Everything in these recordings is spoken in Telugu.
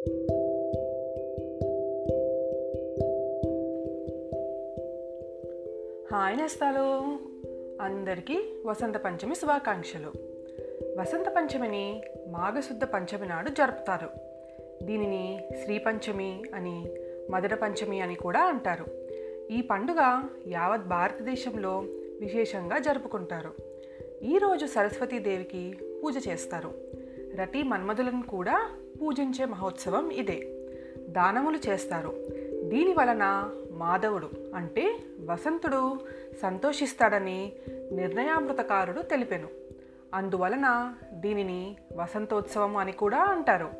హాయ్ నేస్తాలు. అందరికీ వసంత పంచమి శుభాకాంక్షలు. వసంత పంచమిని మాఘశుద్ధ పంచమి నాడు జరుపుతారు. దీనిని శ్రీ పంచమి అని మధుర పంచమి అని కూడా అంటారు. ఈ పండుగ యావత్ భారతదేశంలో విశేషంగా జరుపుకుంటారు. ఈరోజు సరస్వతీదేవికి పూజ చేస్తారు. రతి మన్మధులను కూడా పూజించే మహోత్సవం ఇదే. దానములు చేస్తారు. దీని వలన మాధవుడు అంటే వసంతుడు సంతోషిస్తాడని నిర్ణయామృతకారుడు తెలిపెను. అందువలన దీనిని వసంతోత్సవం అని కూడా అంటారు.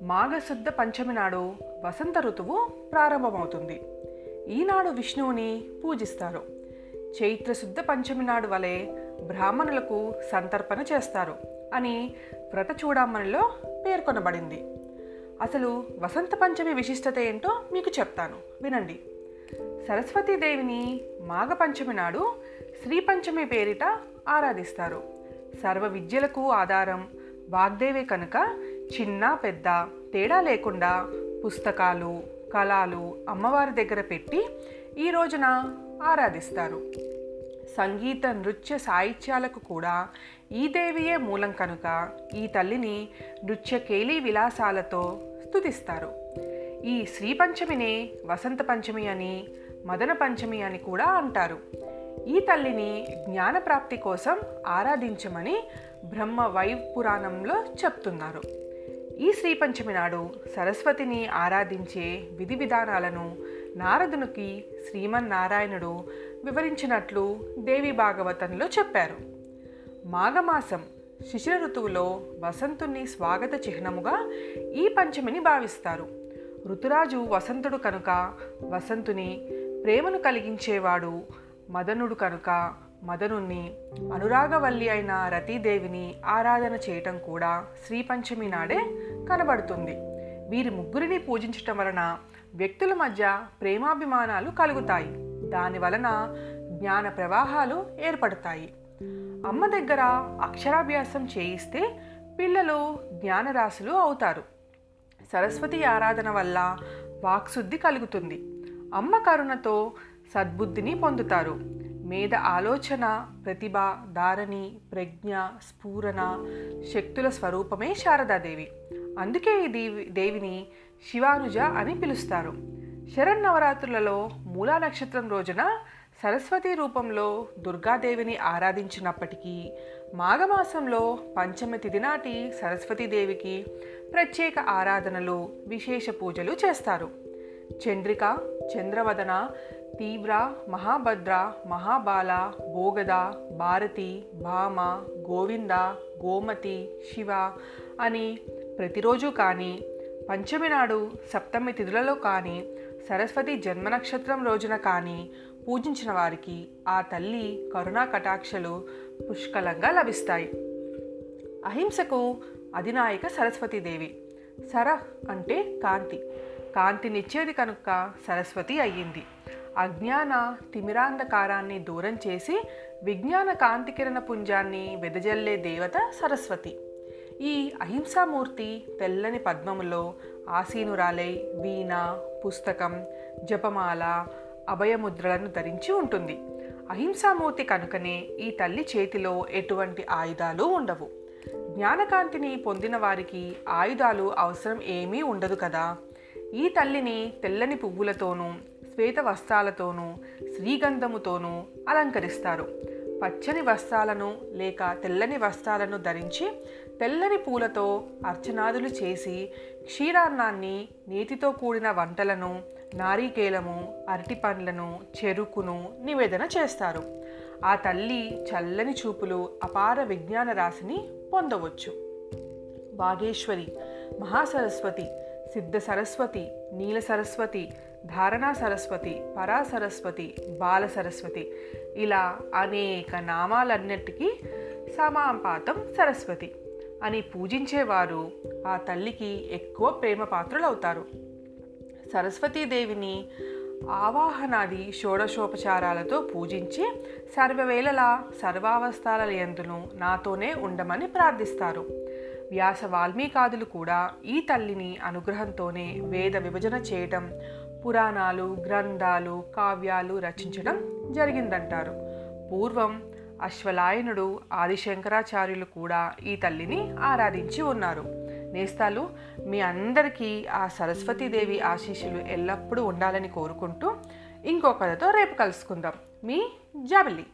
మాఘశుద్ధ పంచమి నాడు వసంత ఋతువు ప్రారంభమవుతుంది. ఈనాడు విష్ణువుని పూజిస్తారు. చైత్రశుద్ధ పంచమి నాడు వలె బ్రాహ్మణులకు సంతర్పణ చేస్తారు అని వ్రత చూడమ్మనిలో పేర్కొనబడింది. అసలు వసంత పంచమి విశిష్టత ఏంటో మీకు చెప్తాను. వినండి. సరస్వతీదేవిని మాఘపంచమి నాడు శ్రీ పంచమి పేరిట ఆరాధిస్తారు. సర్వ విద్యలకు ఆధారం వాగ్దేవి కనుక చిన్న పెద్ద తేడా లేకుండా పుస్తకాలు కళాలు అమ్మవారి దగ్గర పెట్టి ఈ రోజున ఆరాధిస్తారు. సంగీత నృత్య సాహిత్యాలకు కూడా ఈ దేవియే మూలం కనుక ఈ తల్లిని నృత్య కేలీ విలాసాలతో స్తుతిస్తారు. ఈ శ్రీ పంచమిని వసంత పంచమి అని మదన పంచమి అని కూడా అంటారు. ఈ తల్లిని జ్ఞానప్రాప్తి కోసం ఆరాధించమని బ్రహ్మ వైవ్ పురాణంలో చెప్తున్నారు. ఈ శ్రీ పంచమి నాడు సరస్వతిని ఆరాధించే విధి విధానాలను నారదునికి శ్రీమన్నారాయణుడు వివరించినట్లు దేవి భాగవతంలో చెప్పారు. మాఘమాసం శిశిర ఋతువులో వసంతుని స్వాగత చిహ్నముగా ఈ పంచమిని భావిస్తారు. ఋతురాజు వసంతుడు కనుక వసంతుని ప్రేమను కలిగించేవాడు మదనుడు కనుక మదనుణ్ణి అనురాగవల్లి అయిన రతీదేవిని ఆరాధన చేయటం కూడా శ్రీ పంచమి నాడే కనబడుతుంది. వీరి ముగ్గురిని పూజించటం వలన వ్యక్తుల మధ్య ప్రేమాభిమానాలు కలుగుతాయి. దాని వలన జ్ఞాన ప్రవాహాలు ఏర్పడతాయి. అమ్మ దగ్గర అక్షరాభ్యాసం చేయిస్తే పిల్లలు జ్ఞానరాశులు అవుతారు. సరస్వతి ఆరాధన వల్ల వాక్శుద్ధి కలుగుతుంది. అమ్మ కరుణతో సద్బుద్ధిని పొందుతారు. మేధ ఆలోచన ప్రతిభ ధారణి ప్రజ్ఞ స్ఫూరణ శక్తుల స్వరూపమే శారదాదేవి. అందుకే ఈ దేవి దేవిని శివానుజ అని పిలుస్తారు. శరన్నవరాత్రులలో మూలా నక్షత్రం రోజున సరస్వతి రూపంలో దుర్గాదేవిని ఆరాధించినప్పటికీ మాఘమాసంలో పంచమి తిథి నాటి సరస్వతీదేవికి ప్రత్యేక ఆరాధనలు విశేష పూజలు చేస్తారు. చంద్రిక చంద్రవదన తీవ్ర మహాభద్ర మహాబాల భోగద భారతి భామ గోవింద గోమతి శివ అని ప్రతిరోజు కానీ పంచమి నాడు సప్తమి తిథులలో కానీ సరస్వతి జన్మ నక్షత్రం రోజున కానీ పూజించిన వారికి ఆ తల్లి కరుణా కటాక్షలు పుష్కలంగా లభిస్తాయి. అహింసకు అధినాయక సరస్వతీదేవి సర అంటే కాంతి. కాంతినిచ్చేది కనుక సరస్వతి అయ్యింది. అజ్ఞాన తిమిరాంధకారాన్ని దూరం చేసి విజ్ఞాన కాంతికిరణ పుంజాన్ని వెదజల్లే దేవత సరస్వతి. ఈ అహింసామూర్తి తెల్లని పద్మములో ఆసీనురాలై వీణ పుస్తకం జపమాల అభయముద్రలను ధరించి ఉంటుంది. అహింసామూర్తి కనుకనే ఈ తల్లి చేతిలో ఎటువంటి ఆయుధాలు ఉండవు. జ్ఞానకాంతిని పొందిన వారికి ఆయుధాలు అవసరం ఏమీ ఉండదు కదా. ఈ తల్లిని తెల్లని పువ్వులతోనూ శ్వేత వస్త్రాలతోనూ శ్రీగంధముతోనూ అలంకరిస్తారు. పచ్చని వస్త్రాలను లేక తెల్లని వస్త్రాలను ధరించి తెల్లని పూలతో అర్చనాదులు చేసి క్షీరాన్నాన్ని నీటితో కూడిన వంటలను నారీకేలము అరటి పండ్లను చెరుకును నివేదన చేస్తారు. ఆ తల్లి చల్లని చూపులు అపార విజ్ఞాన రాశిని పొందవచ్చు. వాగేశ్వరి మహాసరస్వతి సిద్ధ సరస్వతి నీల సరస్వతి ధారణా సరస్వతి పరా సరస్వతి బాల సరస్వతి ఇలా అనేక నామాలన్నిటికీ సమాపాతం సరస్వతి అని పూజించేవారు ఆ తల్లికి ఎక్కువ ప్రేమ పాత్రులవుతారు సరస్వతీదేవిని ఆవాహనాది షోడశోపచారాలతో పూజించి సర్వవేళలా సర్వావస్థాల ఎందును నాతోనే ఉండమని ప్రార్థిస్తారు. వ్యాస వాల్మీకాదులు కూడా ఈ తల్లిని అనుగ్రహంతోనే వేద విభజన చేయటం పురాణాలు గ్రంథాలు కావ్యాలు రచించడం జరిగిందంటారు. పూర్వం అశ్వలాయనుడు ఆదిశంకరాచార్యులు కూడా ఈ తల్లిని ఆరాధించి ఉన్నారు. నేస్తాలు మీ అందరికీ ఆ సరస్వతీదేవి ఆశీస్సులు ఎల్లప్పుడూ ఉండాలని కోరుకుంటూ ఇంకో కథతో రేపు కలుసుకుందాం. మీ జాబిల్లి.